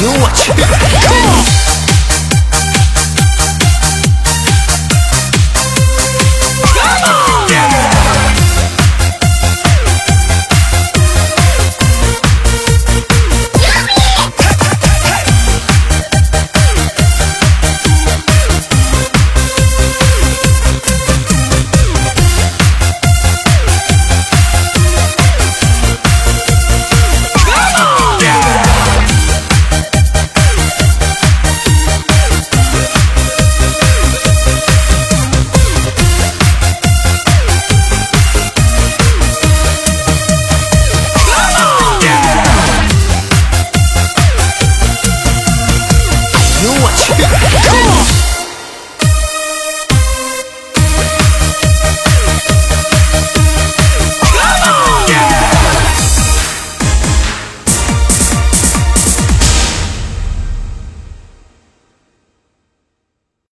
呦我去！Come.